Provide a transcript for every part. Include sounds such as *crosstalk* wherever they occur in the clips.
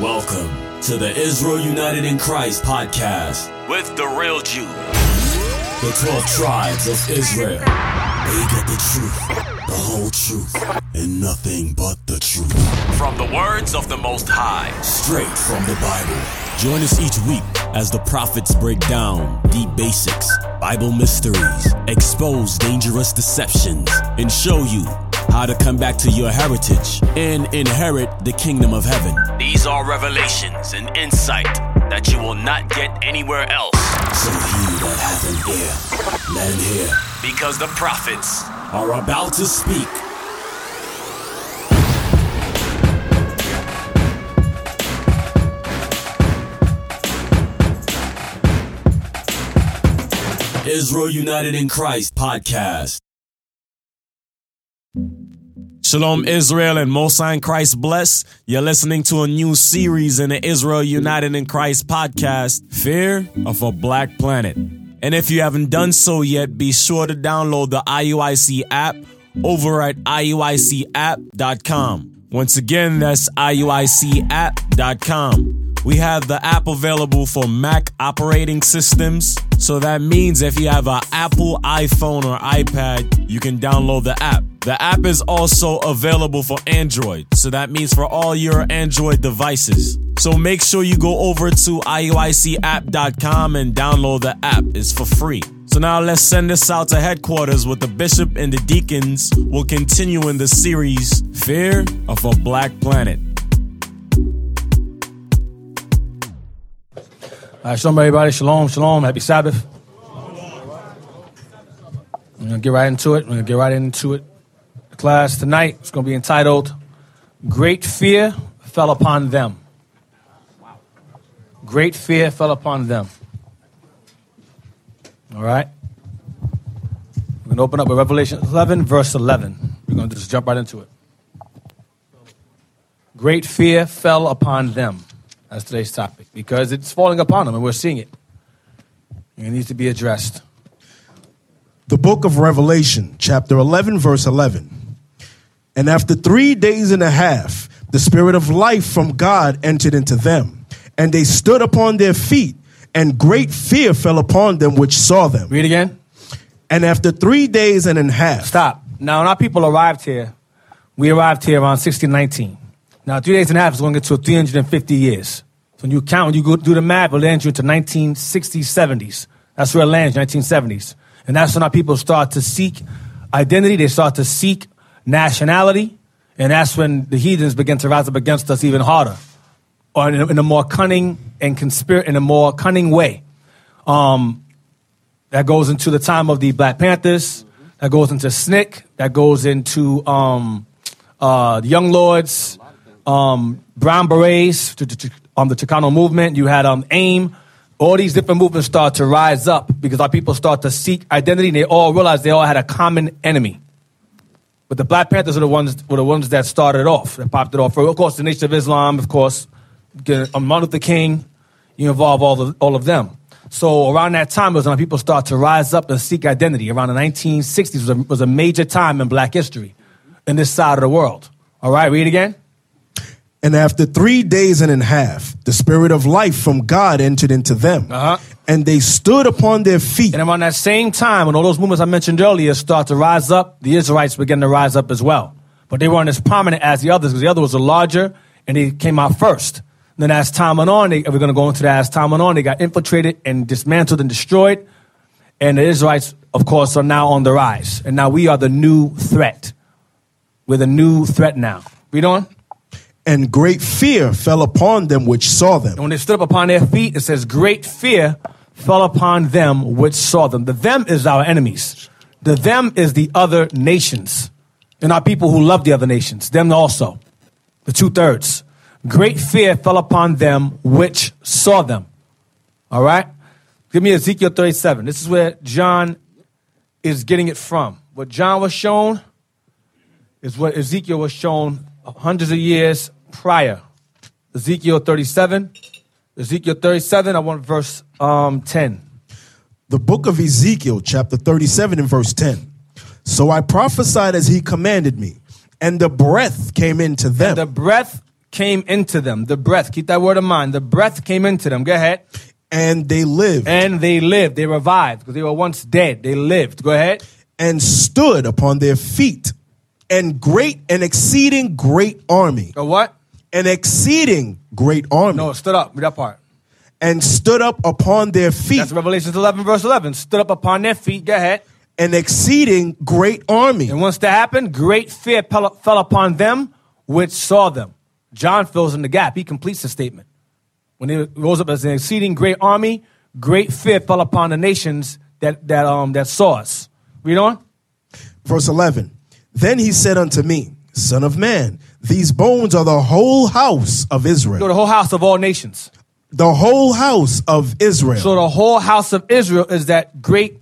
Welcome to the Israel United in Christ podcast with the real Jew. The 12 tribes of Israel. They get the truth, the whole truth, and nothing but the truth. From the words of the Most High, straight from the Bible. Join us each week as the prophets break down deep basics, Bible mysteries, expose dangerous deceptions, and show you how to come back to your heritage and inherit the kingdom of heaven. These are revelations and insight that you will not get anywhere else. So he that hath an ear, let him hear. Because the prophets are about to speak. Israel United in Christ podcast. Shalom Israel and Most Christ bless. You're listening to a new series in the Israel United in Christ podcast, Fear of a Black Planet. And if you haven't done so yet, be sure to download the IUIC app over at IUICapp.com. Once again, that's IUICapp.com. We have the app available for Mac operating systems. So that means if you have an Apple iPhone or iPad, you can download the app. The app is also available for Android. So that means for all your Android devices. So make sure you go over to IUICapp.com and download the app. It's for free. So now let's send this out to headquarters with the bishop and the deacons. We'll continue in the series Fear of a Black Planet. All right, shalom, everybody. Shalom, shalom. Happy Sabbath. We're going to get right into it. We're going to get right into it. The class tonight is going to be entitled Great Fear Fell Upon Them. Great fear fell upon them. All right? We're going to open up with Revelation 11, verse 11. We're going to just jump right into it. Great fear fell upon them. That's today's topic because it's falling upon them and we're seeing it. And it needs to be addressed. The book of Revelation, chapter 11, verse 11. And after three days and a half, the spirit of life from God entered into them, and they stood upon their feet, and great fear fell upon them which saw them. Read again. And after three days and a half, Stop. Now, when our people arrived here, we arrived here around 1619. Now, three days and a half is going to get to 350 years. So when you count, when you go do the math, it lands you into 1960s, 70s. That's where it lands, 1970s. And that's when our people start to seek identity. They start to seek nationality. And that's when the heathens begin to rise up against us even harder, or in a, in a more cunning and conspir- in a more cunning way. Um, that goes into the time of the Black Panthers. That goes into SNCC. That goes into um, uh, the Young Lords, um, Brown Berets, t- um, the Chicano movement. You had um, AIM. All these different movements start to rise up because our people start to seek identity, and they all realize they all had a common enemy. But the Black Panthers are the ones were the ones that started off, that popped it off. Of course, the Nation of Islam, of course, get- um, Martin Luther King. You involve all of all of them. So around that time was when people start to rise up and seek identity. Around the 1960s was a, was a major time in Black history in this side of the world. All right, read again. and after three days and a half, the spirit of life from God entered into them, Uh-huh. and they stood upon their feet. And around that same time, when all those movements I mentioned earlier start to rise up, the Israelites began to rise up as well. But they weren't as prominent as the others because the other was a larger and they came out first. Then as time went on, they, we're going to go into that as time went on, they got infiltrated and dismantled and destroyed. And the Israelites, of course, are now on the rise. And now we are the new threat. We're the new threat now. Read on. And great fear fell upon them which saw them. And when they stood up upon their feet, it says, Great fear fell upon them which saw them. The them is our enemies. The them is the other nations. And our people who love the other nations. Them also. The two thirds. Great fear fell upon them which saw them. All right? Give me Ezekiel 37. This is where John is getting it from. What John was shown is what Ezekiel was shown hundreds of years prior. Ezekiel 37. Ezekiel 37, I want verse um, 10. The book of Ezekiel, chapter 37, and verse 10. So I prophesied as he commanded me, and the breath came into them. The breath came into them. The breath. Keep that word in mind. The breath came into them. Go ahead. And they lived. And they lived. They revived because they were once dead. They lived. Go ahead. And stood upon their feet. And great and exceeding great army. A what? An exceeding great army. No, stood up. Read that part. And stood up upon their feet. That's Revelation 11, verse 11. Stood up upon their feet. Go ahead. An exceeding great army. And once that happened, great fear fell upon them which saw them. John fills in the gap. He completes the statement. When it rose up as an exceeding great army, great fear fell upon the nations that, that, um, that saw us. Read on. Verse 11. Then he said unto me, Son of man, these bones are the whole house of Israel. So the whole house of all nations. The whole house of Israel. So the whole house of Israel is that great,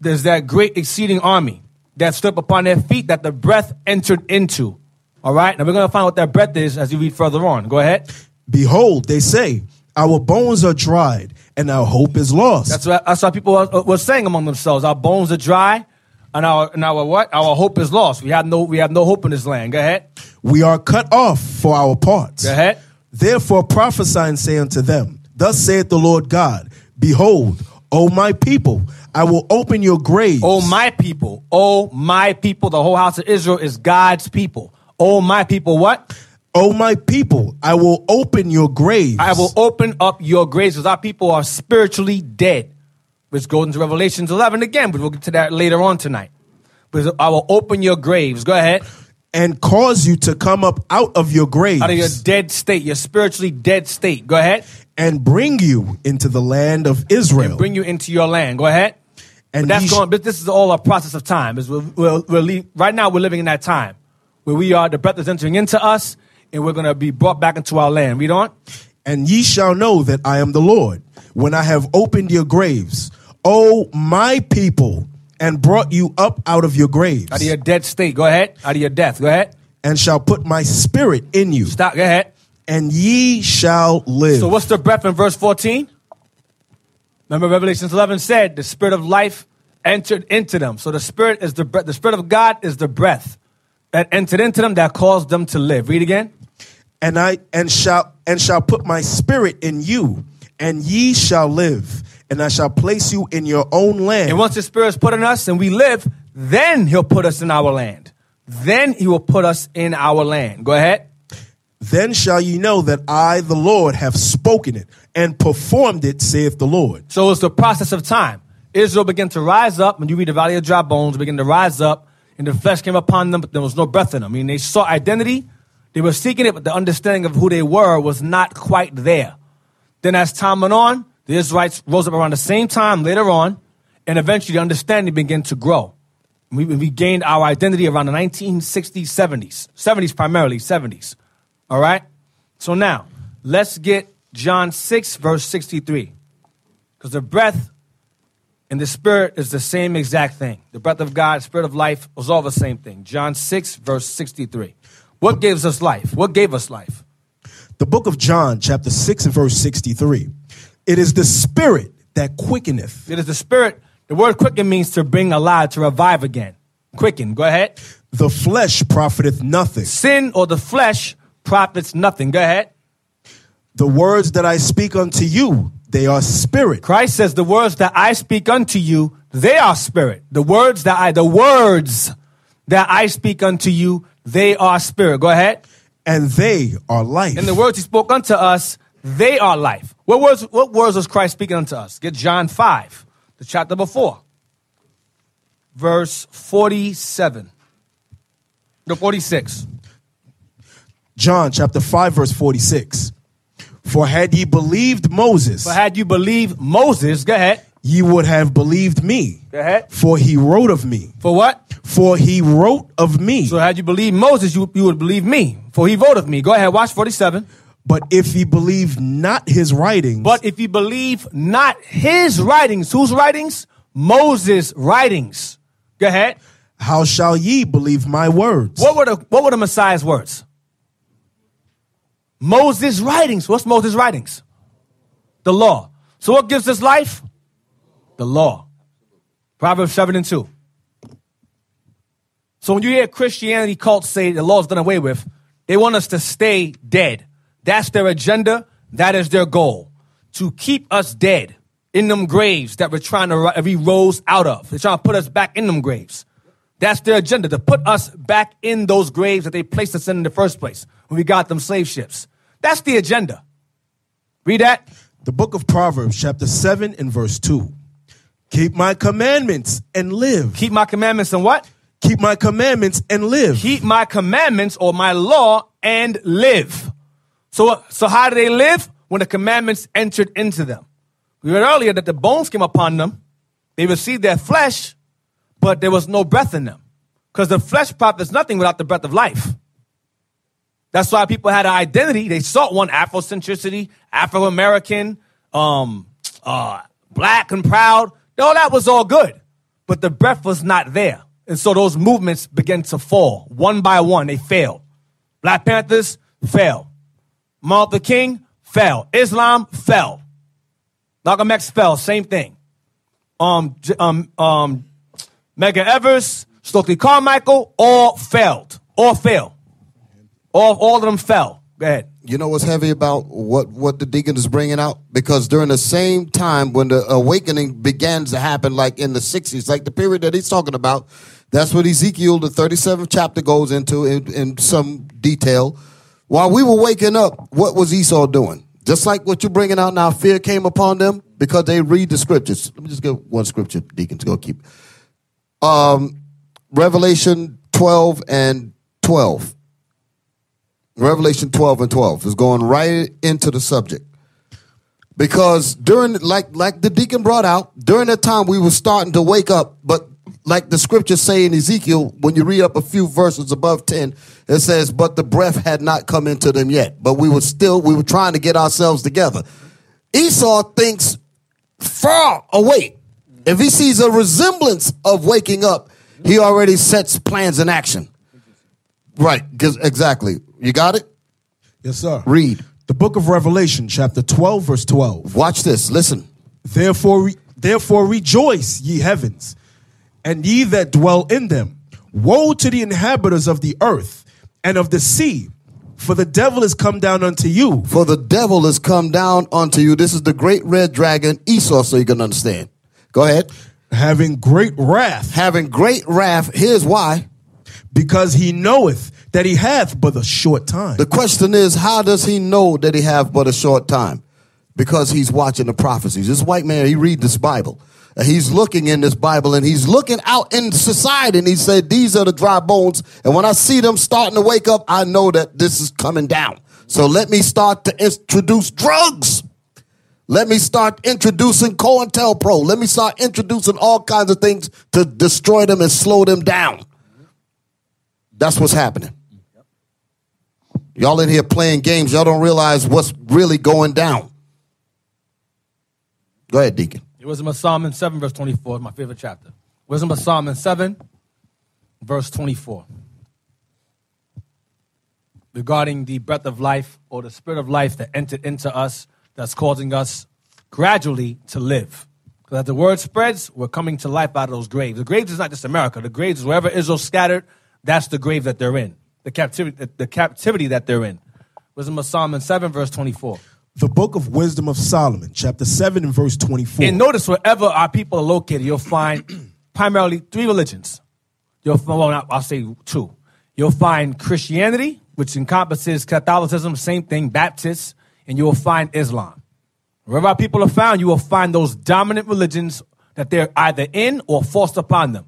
there's that great exceeding army that stood upon their feet that the breath entered into. All right. Now we're going to find out what that breath is as you read further on. Go ahead. Behold, they say, our bones are dried and our hope is lost. That's what, that's what people were, uh, were saying among themselves. Our bones are dry and our, and our what? Our hope is lost. We have no, we have no hope in this land. Go ahead. We are cut off for our parts. Go ahead. Therefore prophesy and say unto them, Thus saith the Lord God, Behold, O my people, I will open your graves. O my people, O my people, the whole house of Israel is God's people. O my people, what? Oh, my people, I will open your graves. I will open up your graves because our people are spiritually dead. Which goes into Revelations 11 again, but we'll get to that later on tonight. But I will open your graves. Go ahead. And cause you to come up out of your graves. Out of your dead state, your spiritually dead state. Go ahead. And bring you into the land of Israel. And bring you into your land. Go ahead. And but that's going. But this is all a process of time. Is we're, we're, we're, right now we're living in that time where we are. The breath is entering into us, and we're going to be brought back into our land. Read on. And ye shall know that I am the Lord when I have opened your graves, O my people, and brought you up out of your graves. Out of your dead state. Go ahead. Out of your death. Go ahead. And shall put my spirit in you. Stop. Go ahead. And ye shall live. So what's the breath in verse 14? Remember Revelation 11 said the spirit of life entered into them. So the spirit is the breath. The spirit of God is the breath that entered into them that caused them to live. Read again. And I and shall and shall put my spirit in you, and ye shall live, and I shall place you in your own land. And once the spirit is put in us and we live, then he'll put us in our land. Then he will put us in our land. Go ahead. Then shall ye know that I, the Lord, have spoken it and performed it, saith the Lord. So it's the process of time. Israel began to rise up. When you read the Valley of Dry Bones, began to rise up and the flesh came upon them, but there was no breath in them. I mean, they sought identity, they were seeking it, but the understanding of who they were was not quite there. Then, as time went on, the Israelites rose up around the same time later on, and eventually the understanding began to grow. We, we gained our identity around the 1960s, 70s, 70s primarily, 70s. All right? So now, let's get John 6, verse 63. Because the breath and the spirit is the same exact thing. The breath of God, spirit of life was all the same thing. John 6, verse 63. What gives us life? What gave us life? The book of John, chapter 6 and verse 63. It is the spirit that quickeneth. It is the spirit. The word quicken means to bring alive, to revive again. Quicken. Go ahead. The flesh profiteth nothing. Sin or the flesh profits nothing. Go ahead. The words that I speak unto you, they are spirit. Christ says, The words that I speak unto you, they are spirit. The words that I, the words that I speak unto you, they are spirit. Go ahead. And they are life. And the words he spoke unto us, they are life. What words, what words was Christ speaking unto us? Get John 5, the chapter before. Verse 47. No, 46. John chapter 5, verse 46. For had ye believed Moses, For had you believed Moses, go ahead. ye would have believed me. Go ahead. For he wrote of me. For what? For he wrote of me. So had you believed Moses, you, you would believe me. For he wrote of me. Go ahead, watch 47. But if ye believe not his writings, But if you believe not his writings, whose writings? Moses' writings. Go ahead. how shall ye believe my words? What were the what were the Messiah's words? Moses' writings. What's Moses' writings? The law. So what gives us life? The law. Proverbs 7 and 2. So when you hear Christianity cults say the law is done away with, They want us to stay dead. That's their agenda. That is their goal. To keep us dead in them graves that we're trying to re rose out of. They're trying to put us back in them graves. That's their agenda, to put us back in those graves that they placed us in in the first place when we got them slave ships. That's the agenda. Read that. The book of Proverbs, chapter 7 and verse 2. Keep my commandments and live. Keep my commandments and what? Keep my commandments and live. Keep my commandments or my law and live. So, so how do they live? When the commandments entered into them. We read earlier that the bones came upon them. They received their flesh, but there was no breath in them. Because the flesh profits nothing without the breath of life. That's why people had an identity. They sought one Afrocentricity, Afro American, um, uh, black and proud. All that was all good, but the breath was not there. And so those movements began to fall one by one. They failed. Black Panthers fell. Martin Luther King fell. Islam fell. Malcolm X fell. Same thing. Um, um, um, Medgar Evers, Stokely Carmichael, all failed. All failed. All, all of them fell. Go ahead. You know what's heavy about what, what the deacon is bringing out? Because during the same time when the awakening began to happen, like in the 60s, like the period that he's talking about, that's what Ezekiel, the 37th chapter, goes into in, in some detail. While we were waking up, what was Esau doing? Just like what you're bringing out now, fear came upon them because they read the scriptures. Let me just get one scripture, deacons, go keep. Um, Revelation 12 and 12. Revelation 12 and 12 is going right into the subject. Because during, like, like the deacon brought out, during that time we were starting to wake up, but like the scriptures say in Ezekiel, when you read up a few verses above 10, it says, but the breath had not come into them yet. But we were still, we were trying to get ourselves together. Esau thinks far away. If he sees a resemblance of waking up, he already sets plans in action. Right, exactly. You got it? Yes, sir. Read. The book of Revelation, chapter 12, verse 12. Watch this. Listen. Therefore, therefore rejoice, ye heavens, and ye that dwell in them. Woe to the inhabitants of the earth and of the sea, for the devil is come down unto you. For the devil is come down unto you. This is the great red dragon, Esau, so you can understand. Go ahead. Having great wrath. Having great wrath. Here's why. Because he knoweth that he hath but a short time. The question is, how does he know that he have but a short time? Because he's watching the prophecies. This white man, he read this Bible. He's looking in this Bible and he's looking out in society and he said, these are the dry bones. And when I see them starting to wake up, I know that this is coming down. So let me start to introduce drugs. Let me start introducing COINTELPRO. Let me start introducing all kinds of things to destroy them and slow them down. That's what's happening. Y'all in here playing games, y'all don't realize what's really going down. Go ahead, Deacon. It was in Psalm 7, verse 24, my favorite chapter. Wisdom of Solomon 7, verse 24. Regarding the breath of life or the spirit of life that entered into us that's causing us gradually to live. Because as the word spreads, we're coming to life out of those graves. The graves is not just America. The graves is wherever Israel scattered, that's the grave that they're in the captivity, the, captivity that they're in. Wisdom of Solomon 7, verse 24. The book of Wisdom of Solomon, chapter 7 and verse 24. And notice wherever our people are located, you'll find *clears throat* primarily three religions. You'll find, well, I'll say two. You'll find Christianity, which encompasses Catholicism, same thing, Baptists, and you will find Islam. Wherever our people are found, you will find those dominant religions that they're either in or forced upon them.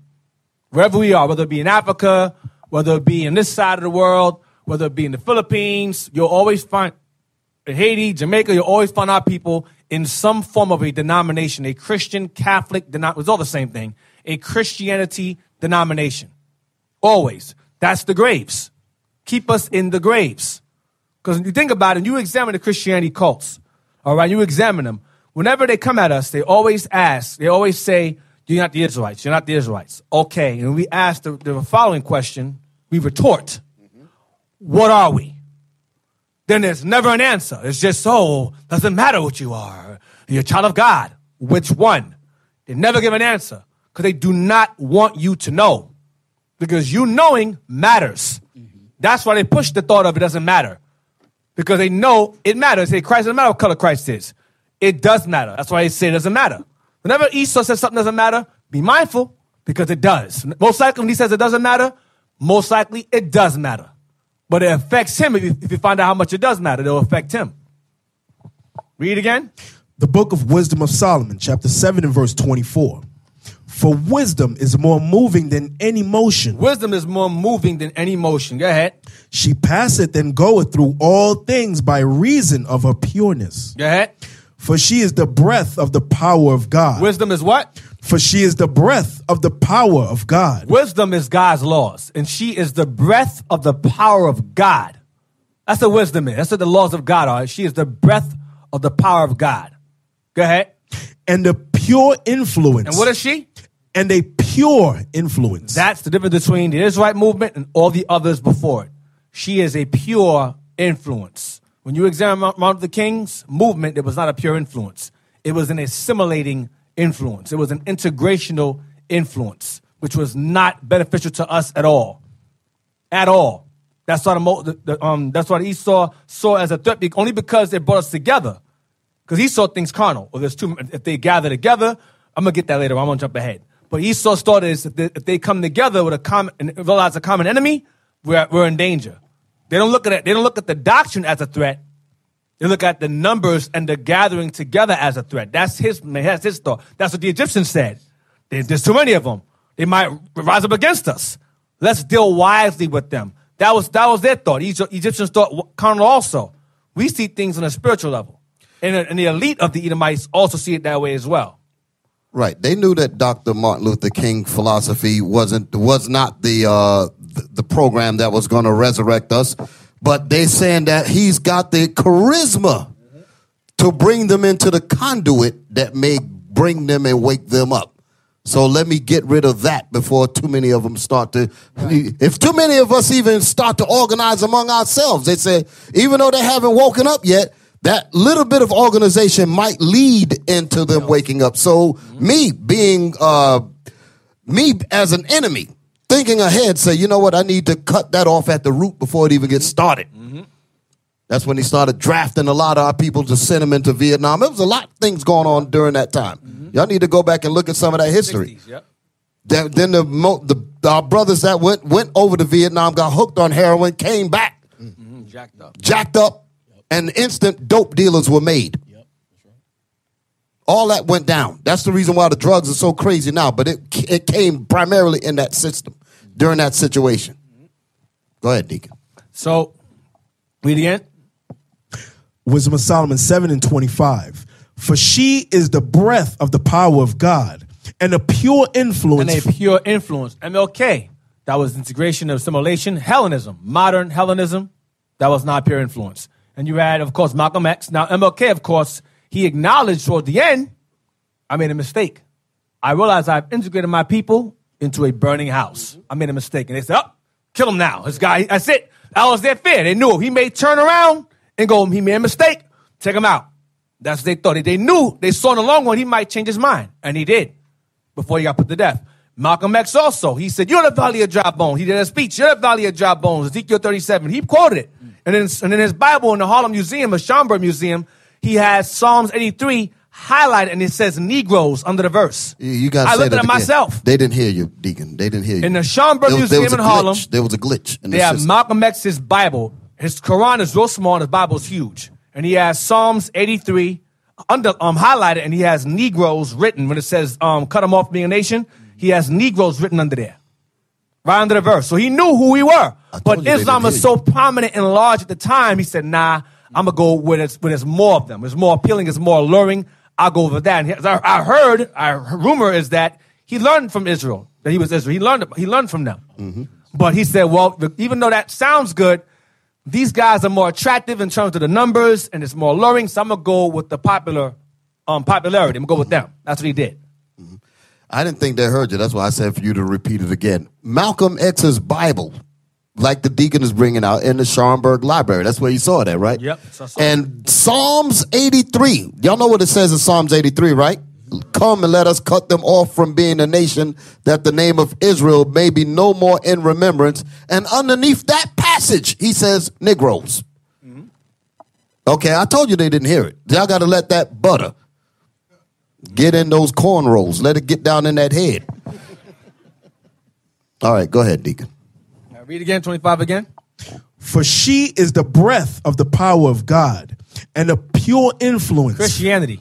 Wherever we are, whether it be in Africa, whether it be in this side of the world, whether it be in the Philippines, you'll always find Haiti, Jamaica, you'll always find our people in some form of a denomination, a Christian, Catholic, it's all the same thing, a Christianity denomination. Always. That's the graves. Keep us in the graves. Because you think about it, you examine the Christianity cults, all right, you examine them. Whenever they come at us, they always ask, they always say, you're not the Israelites. You're not the Israelites. Okay. And we ask the, the following question. We retort. What are we? Then there's never an answer. It's just, oh, doesn't matter what you are. You're a child of God. Which one? They never give an answer because they do not want you to know. Because you knowing matters. Mm-hmm. That's why they push the thought of it doesn't matter. Because they know it matters. They say Christ doesn't matter what color Christ is. It does matter. That's why they say it doesn't matter. Whenever Esau says something doesn't matter, be mindful because it does. Most likely when he says it doesn't matter, most likely it does matter. But it affects him if you, if you find out how much it does matter, it'll affect him. Read again. The book of Wisdom of Solomon, chapter 7 and verse 24. For wisdom is more moving than any motion. Wisdom is more moving than any motion. Go ahead. She passeth and goeth through all things by reason of her pureness. Go ahead. For she is the breath of the power of God. Wisdom is what? For she is the breath of the power of God. Wisdom is God's laws, and she is the breath of the power of God. That's what wisdom is. That's what the laws of God are. She is the breath of the power of God. Go ahead. And the pure influence. And what is she? And a pure influence. That's the difference between the Israelite movement and all the others before it. She is a pure influence. When you examine Martin Luther King's movement, it was not a pure influence. It was an assimilating influence. It was an integrational influence, which was not beneficial to us at all. At all. That's what, the, the um, that's why Esau saw as a threat, only because they brought us together. Because Esau thinks carnal. Or there's two. If they gather together, I'm gonna get that later. I'm gonna jump ahead. But Esau started is if they, if they come together with a common and realize a common enemy, we're we're in danger. They don't look at it. They don't look at the doctrine as a threat. They look at the numbers and the gathering together as a threat. That's his. That's his thought. That's what the Egyptians said. There's too many of them. They might rise up against us. Let's deal wisely with them. That was that was their thought. Egyptians thought carnal also. We see things on a spiritual level, and, and the elite of the Edomites also see it that way as well. Right. They knew that Dr. Martin Luther King philosophy wasn't was not the uh, the, program that was going to resurrect us, but they saying that he's got the charisma to bring them into the conduit that may bring them and wake them up. So let me get rid of that before too many of them start to. Right. If too many of us even start to organize among ourselves, they say, even though they haven't woken up yet, that little bit of organization might lead into them waking up. So mm-hmm. me being uh, me as an enemy, thinking ahead, say, you know what, I need to cut that off at the root before it even gets started. Mm-hmm. That's when he started drafting a lot of our people to send them into Vietnam. There was a lot of things going on during that time. Mm-hmm. Y'all need to go back and look at some of that history. 60s, yep. Then the, the our brothers that went went over to Vietnam got hooked on heroin, came back, mm-hmm. jacked up, jacked up, and instant dope dealers were made. Yep, right. All that went down. That's the reason why the drugs are so crazy now. But it it came primarily in that system during that situation. Go ahead, Deacon. So, read again. Wisdom of Solomon 7 and 25. For she is the breath of the power of God and a pure influence. And a pure influence. MLK. That was integration of assimilation. Hellenism, modern Hellenism. That was not pure influence. And you had, of course, Malcolm X. Now, MLK, of course, he acknowledged toward the end, I made a mistake. I realized I've integrated my people into a burning house. I made a mistake. And they said, oh, kill him now. This guy, that's it. That was their fear. They knew he may turn around and go, he made a mistake. Take him out. That's what they thought. They knew, they saw in the long run he might change his mind. And he did before he got put to death. Malcolm X also, he said, You're the valley of dry bones. He did a speech, You're the valley of dry bones, Ezekiel 37. He quoted it. And in, and in his Bible in the Harlem Museum, the Schomburg Museum, he has Psalms 83 highlighted and it says Negroes under the verse. You guys, I looked at it myself. They didn't hear you, Deacon. They didn't hear you. In the Schomburg there, Museum there in Harlem, there was a glitch. In they the have system. Malcolm X's Bible. His Quran is real small and his Bible is huge. And he has Psalms 83 under um highlighted and he has Negroes written when it says um cut them off being a nation. He has Negroes written under there right under the verse. So he knew who we were. But Islam was so prominent and large at the time, he said, nah, I'm going to go where there's, where there's more of them. It's more appealing, it's more alluring. I'll go over that. And I, I heard, our rumor is that he learned from Israel, that he was Israel. He learned, he learned from them. Mm-hmm. But he said, well, even though that sounds good, these guys are more attractive in terms of the numbers and it's more alluring. So I'm to go with the popular um, popularity. I'm going to go with them. That's what he did. I didn't think they heard you. That's why I said for you to repeat it again. Malcolm X's Bible, like the deacon is bringing out in the Schomburg Library. That's where you saw that, right? Yep. And Psalms 83. Y'all know what it says in Psalms 83, right? Come and let us cut them off from being a nation that the name of Israel may be no more in remembrance. And underneath that passage, he says Negroes. Okay, I told you they didn't hear it. Y'all got to let that butter get in those cornrows. Let it get down in that head. All right, go ahead, Deacon. Read again, 25 again. For she is the breath of the power of God and a pure influence. Christianity.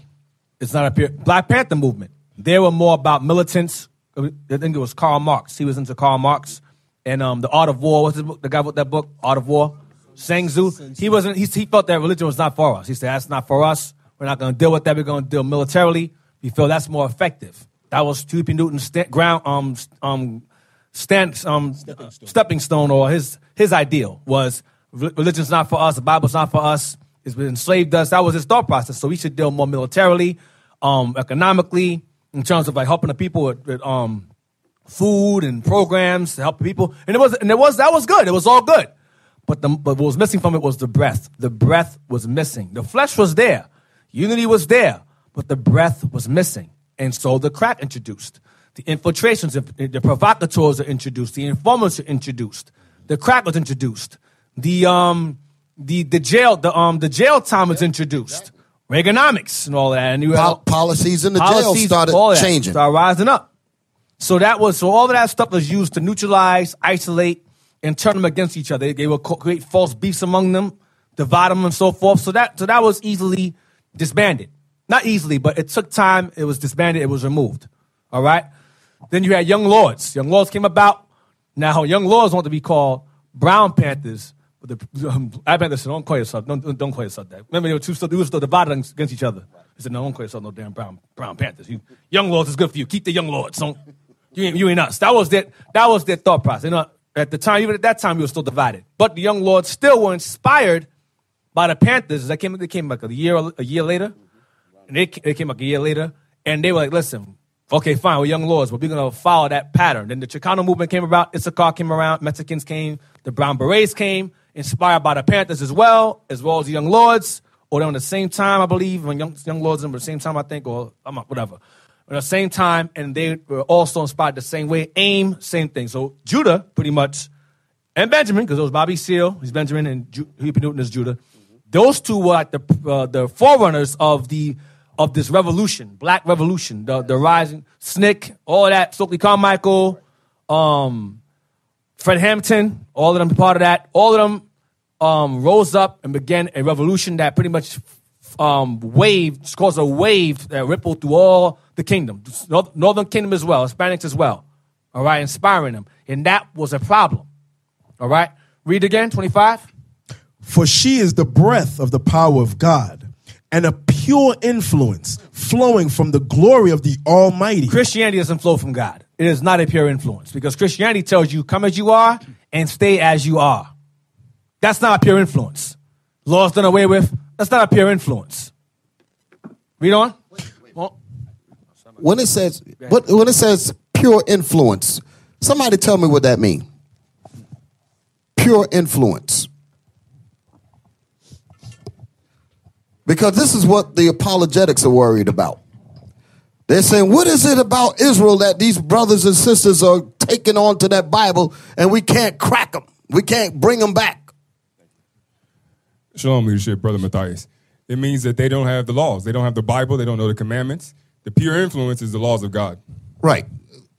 It's not a pure Black Panther movement. They were more about militants. I think it was Karl Marx. He was into Karl Marx and um, the Art of War. What's his book? The guy wrote that book, Art of War. Sun Tzu. He wasn't. He, he felt that religion was not for us. He said that's not for us. We're not going to deal with that. We're going to deal militarily. We feel that's more effective. That was Huey Newton's sta- ground um um stand um stepping stone. stepping stone or his his ideal was religion's not for us. The Bible's not for us. It's been enslaved us. That was his thought process. So we should deal more militarily, um, economically, in terms of like helping the people with, with um food and programs to help people. And it was and it was that was good. It was all good. But the but what was missing from it was the breath. The breath was missing. The flesh was there. Unity was there, but the breath was missing. And so the crack introduced. The infiltrations, the provocateurs are introduced. The informants are introduced. The crack was introduced. The um the the jail the um the jail time was introduced. Reaganomics and all that. And you Pol- policies in the jail started changing. Started rising up. So that was so all of that stuff was used to neutralize, isolate, and turn them against each other. They would create false beefs among them, divide them, and so forth. So that so that was easily disbanded. Not easily, but it took time. It was disbanded. It was removed. All right. Then you had Young Lords. Young Lords came about. Now Young Lords want to be called Brown Panthers. But the um, Black Panthers said, "Don't call yourself. Don't, don't call yourself that." Remember, they were two they were still divided against each other. They said, "No, don't call yourself no damn Brown Brown Panthers. You, young Lords is good for you. Keep the Young Lords. Don't you ain't, you ain't us." That was their that was their thought process. You know, at the time, even at that time, we were still divided. But the young lords still were inspired by the Panthers. That came, they came like a year, a year later. And they, they came like a year later. And they were like, listen, okay, fine, we're young lords, but we're to follow that pattern. Then the Chicano movement came about, Issachar came around, Mexicans came, the Brown Berets came, inspired by the Panthers as well, as well as the young lords. Or on the same time, I believe, when young, young lords, at the same time, I think, or I'm not, whatever at the same time, and they were also inspired the same way. AIM, same thing. So Judah, pretty much, and Benjamin, because it was Bobby Seale, he's Benjamin, and Ju- P. Newton is Judah. Those two were like the uh, the forerunners of the of this revolution, Black Revolution, the the rising SNCC, all that, Stokely Carmichael, um, Fred Hampton, all of them part of that. All of them um, rose up and began a revolution that pretty much um, wave, caused a wave that rippled through all the kingdom, Northern Kingdom as well, Hispanics as well. All right, inspiring them. And that was a problem. All right, read again, 25. For she is the breath of the power of God and a pure influence flowing from the glory of the Almighty. Christianity doesn't flow from God. It is not a pure influence because Christianity tells you come as you are and stay as you are. That's not a pure influence. Law's done away with. That's not a pure influence. Read on. When it says what, when it says pure influence, somebody tell me what that means. Pure influence. Because this is what the apologetics are worried about. They're saying, what is it about Israel that these brothers and sisters are taking on to that Bible and we can't crack them? We can't bring them back. Shalom, leadership, Brother Matthias. It means that they don't have the laws. They don't have the Bible. They don't know the commandments. The pure influence is the laws of God. Right.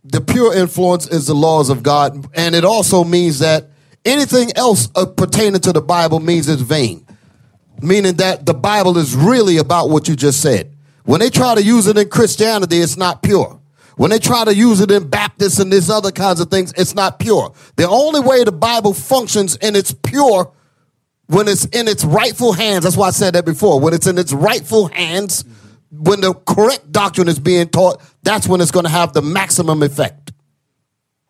The pure influence is the laws of God. And it also means that anything else uh, pertaining to the Bible means it's vain. Meaning that the Bible is really about what you just said. When they try to use it in Christianity, it's not pure. When they try to use it in Baptists and these other kinds of things, it's not pure. The only way the Bible functions in its pure when it's in its rightful hands, that's why I said that before. When it's in its rightful hands, when the correct doctrine is being taught, that's when it's going to have the maximum effect.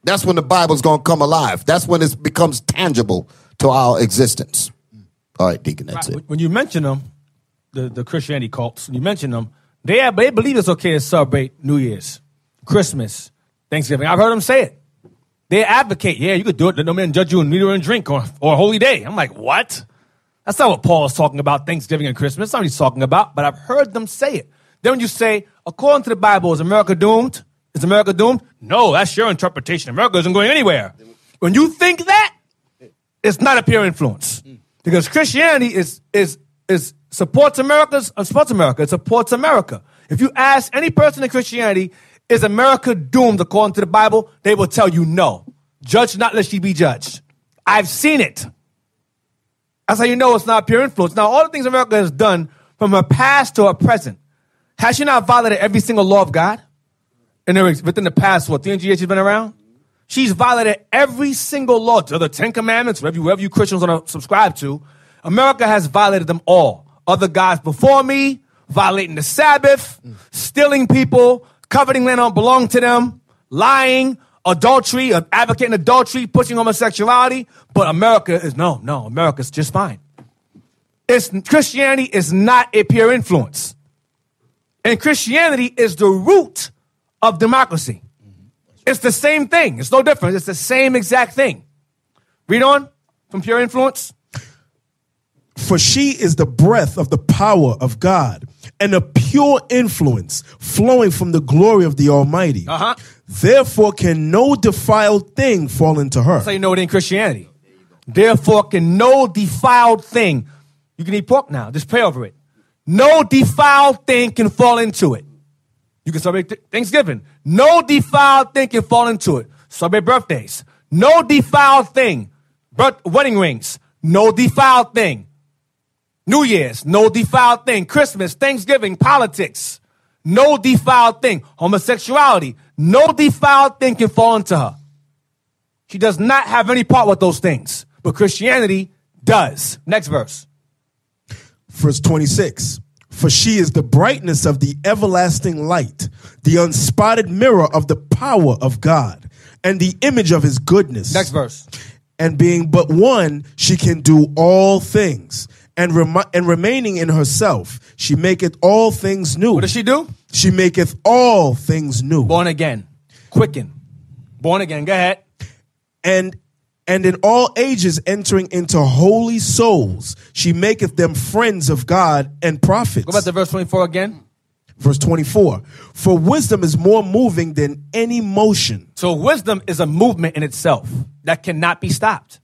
That's when the Bible's going to come alive. That's when it becomes tangible to our existence. All right, Deacon, that's right. it. When you mention them, the, the Christianity cults, when you mention them, they, have, they believe it's okay to celebrate New Year's, Christmas, Thanksgiving. I've heard them say it. They advocate, yeah, you could do it. Let no man judge you in meat or in drink or, or a holy day. I'm like, what? That's not what Paul is talking about, Thanksgiving and Christmas. That's not what he's talking about, but I've heard them say it. Then when you say, according to the Bible, is America doomed? Is America doomed? No, that's your interpretation. America isn't going anywhere. When you think that, It's not a peer influence. Mm. Because Christianity is is is supports America, supports America. It supports America. If you ask any person in Christianity, is America doomed according to the Bible? They will tell you no. Judge not lest ye be judged. I've seen it. That's how you know it's not pure influence. Now, all the things America has done from her past to her present, has she not violated every single law of God? And within the past, what, 300 years she's been around? She's violated every single law, to the Ten Commandments, whatever you, whatever you Christians want to subscribe to. America has violated them all. Other guys before me, violating the Sabbath, stealing people, coveting land don't belong to them, lying, adultery, advocating adultery, pushing homosexuality. But America is no, no, America's just fine. It's, Christianity is not a peer influence. And Christianity is the root of democracy. It's the same thing. It's no different. It's the same exact thing. Read on from pure influence. For she is the breath of the power of God and a pure influence flowing from the glory of the Almighty. Uh-huh. Therefore, can no defiled thing fall into her. How you know it in Christianity. Therefore, can no defiled thing. You can eat pork now. Just pray over it. No defiled thing can fall into it. You can celebrate Thanksgiving. No defiled thing can fall into it. Celebrate birthdays. No defiled thing. Birth, wedding rings. No defiled thing. New Year's. No defiled thing. Christmas, Thanksgiving, politics. No defiled thing. Homosexuality. No defiled thing can fall into her. She does not have any part with those things. But Christianity does. Next verse. Verse 26. For she is the brightness of the everlasting light, the unspotted mirror of the power of God, and the image of his goodness. Next verse. And being but one, she can do all things. And, rem- and remaining in herself, she maketh all things new. What does she do? She maketh all things new. Born again. Quicken. Born again. Go ahead. And and in all ages entering into holy souls, she maketh them friends of God and prophets. Go back to verse 24 again. Verse 24. For wisdom is more moving than any motion. So wisdom is a movement in itself that cannot be stopped.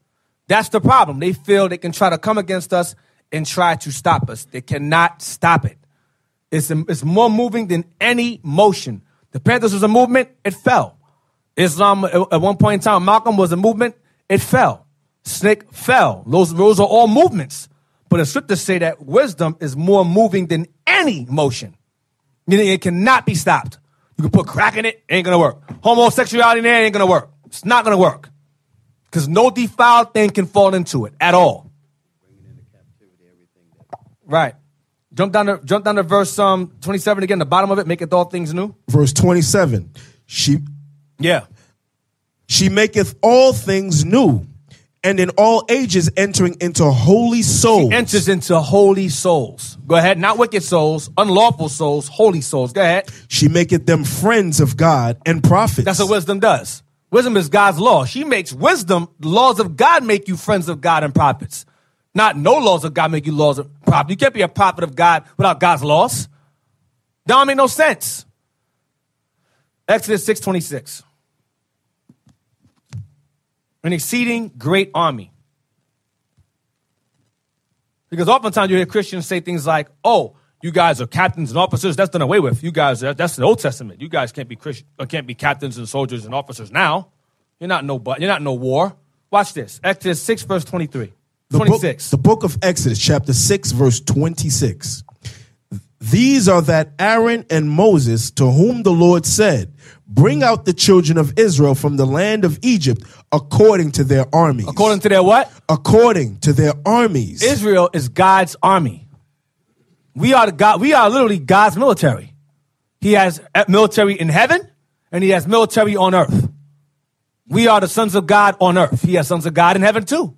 That's the problem. They feel they can try to come against us and try to stop us. They cannot stop it. It's, it's more moving than any motion. The Panthers was a movement, it fell. Islam, at one point in time, Malcolm was a movement, it fell. SNCC fell. Those, those are all movements. But the scriptures say that wisdom is more moving than any motion. Meaning it cannot be stopped. You can put crack in it, ain't gonna work. Homosexuality in there ain't gonna work. It's not gonna work. Because no defiled thing can fall into it at all. Right. Jump down to jump down to verse um 27 again, the bottom of it, make it all things new. Verse 27. She Yeah. She maketh all things new, and in all ages entering into holy souls. She enters into holy souls. Go ahead, not wicked souls, unlawful souls, holy souls. Go ahead. She maketh them friends of God and prophets. That's what wisdom does. Wisdom is God's law. She makes wisdom, the laws of God make you friends of God and prophets. Not no laws of God make you laws of prophet. You can't be a prophet of God without God's laws. That don't make no sense. Exodus 626 an exceeding great army. Because oftentimes you hear Christians say things like, oh, you guys are captains and officers. That's done away with. You guys, that's the Old Testament. You guys can't be Christian, uh, can't be captains and soldiers and officers now. You're not no, but you're not no war. Watch this. Exodus 6, verse 23. The 26. Book, the book of Exodus, chapter 6, verse 26. These are that Aaron and Moses to whom the Lord said, Bring out the children of Israel from the land of Egypt according to their armies. According to their what? According to their armies. Israel is God's army. We are the God, we are literally God's military. He has military in heaven and he has military on earth. We are the sons of God on earth. He has sons of God in heaven too.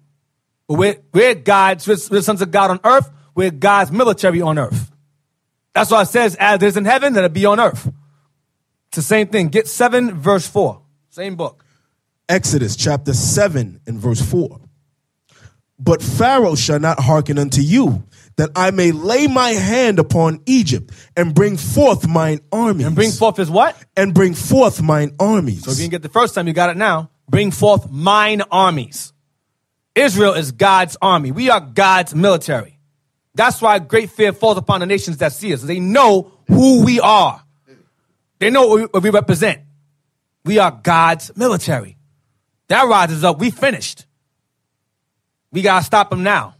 But we're, we're God's, we're sons of God on earth. We're God's military on earth. That's why it says, as it is in heaven, that it be on earth. It's the same thing. Get 7, verse 4. Same book. Exodus chapter 7 and verse 4. But Pharaoh shall not hearken unto you, that I may lay my hand upon Egypt and bring forth mine armies. And bring forth his what? And bring forth mine armies. So if you didn't get the first time, you got it now. Bring forth mine armies. Israel is God's army. We are God's military. That's why great fear falls upon the nations that see us. They know who we are. They know what we, what we represent. We are God's military. That rises up. We finished. We gotta stop them now.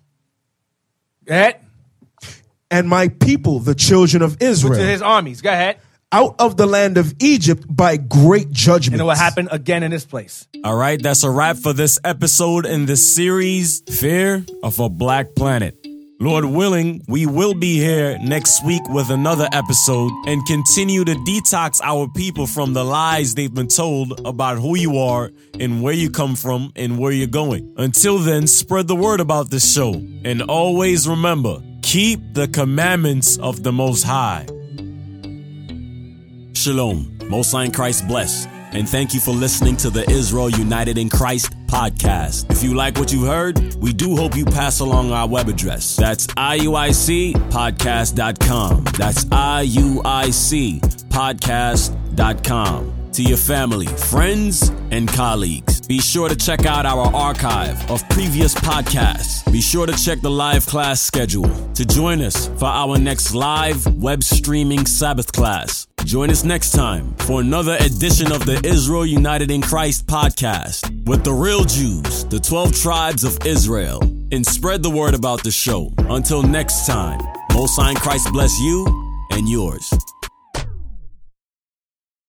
Go ahead. And my people, the children of To Israel, his armies. Go ahead. out of the land of Egypt by great judgment. And it will happen again in this place. All right, that's a wrap for this episode in this series Fear of a Black Planet. Lord willing, we will be here next week with another episode and continue to detox our people from the lies they've been told about who you are and where you come from and where you're going. Until then, spread the word about this show and always remember keep the commandments of the Most High. Shalom. Most High in Christ bless. And thank you for listening to the Israel United in Christ podcast. If you like what you heard, we do hope you pass along our web address. That's IUICpodcast.com. That's IUICpodcast.com. To your family, friends, and colleagues. Be sure to check out our archive of previous podcasts. Be sure to check the live class schedule to join us for our next live web streaming Sabbath class. Join us next time for another edition of the Israel United in Christ podcast with the real Jews, the 12 tribes of Israel, and spread the word about the show. Until next time, Most Christ bless you and yours.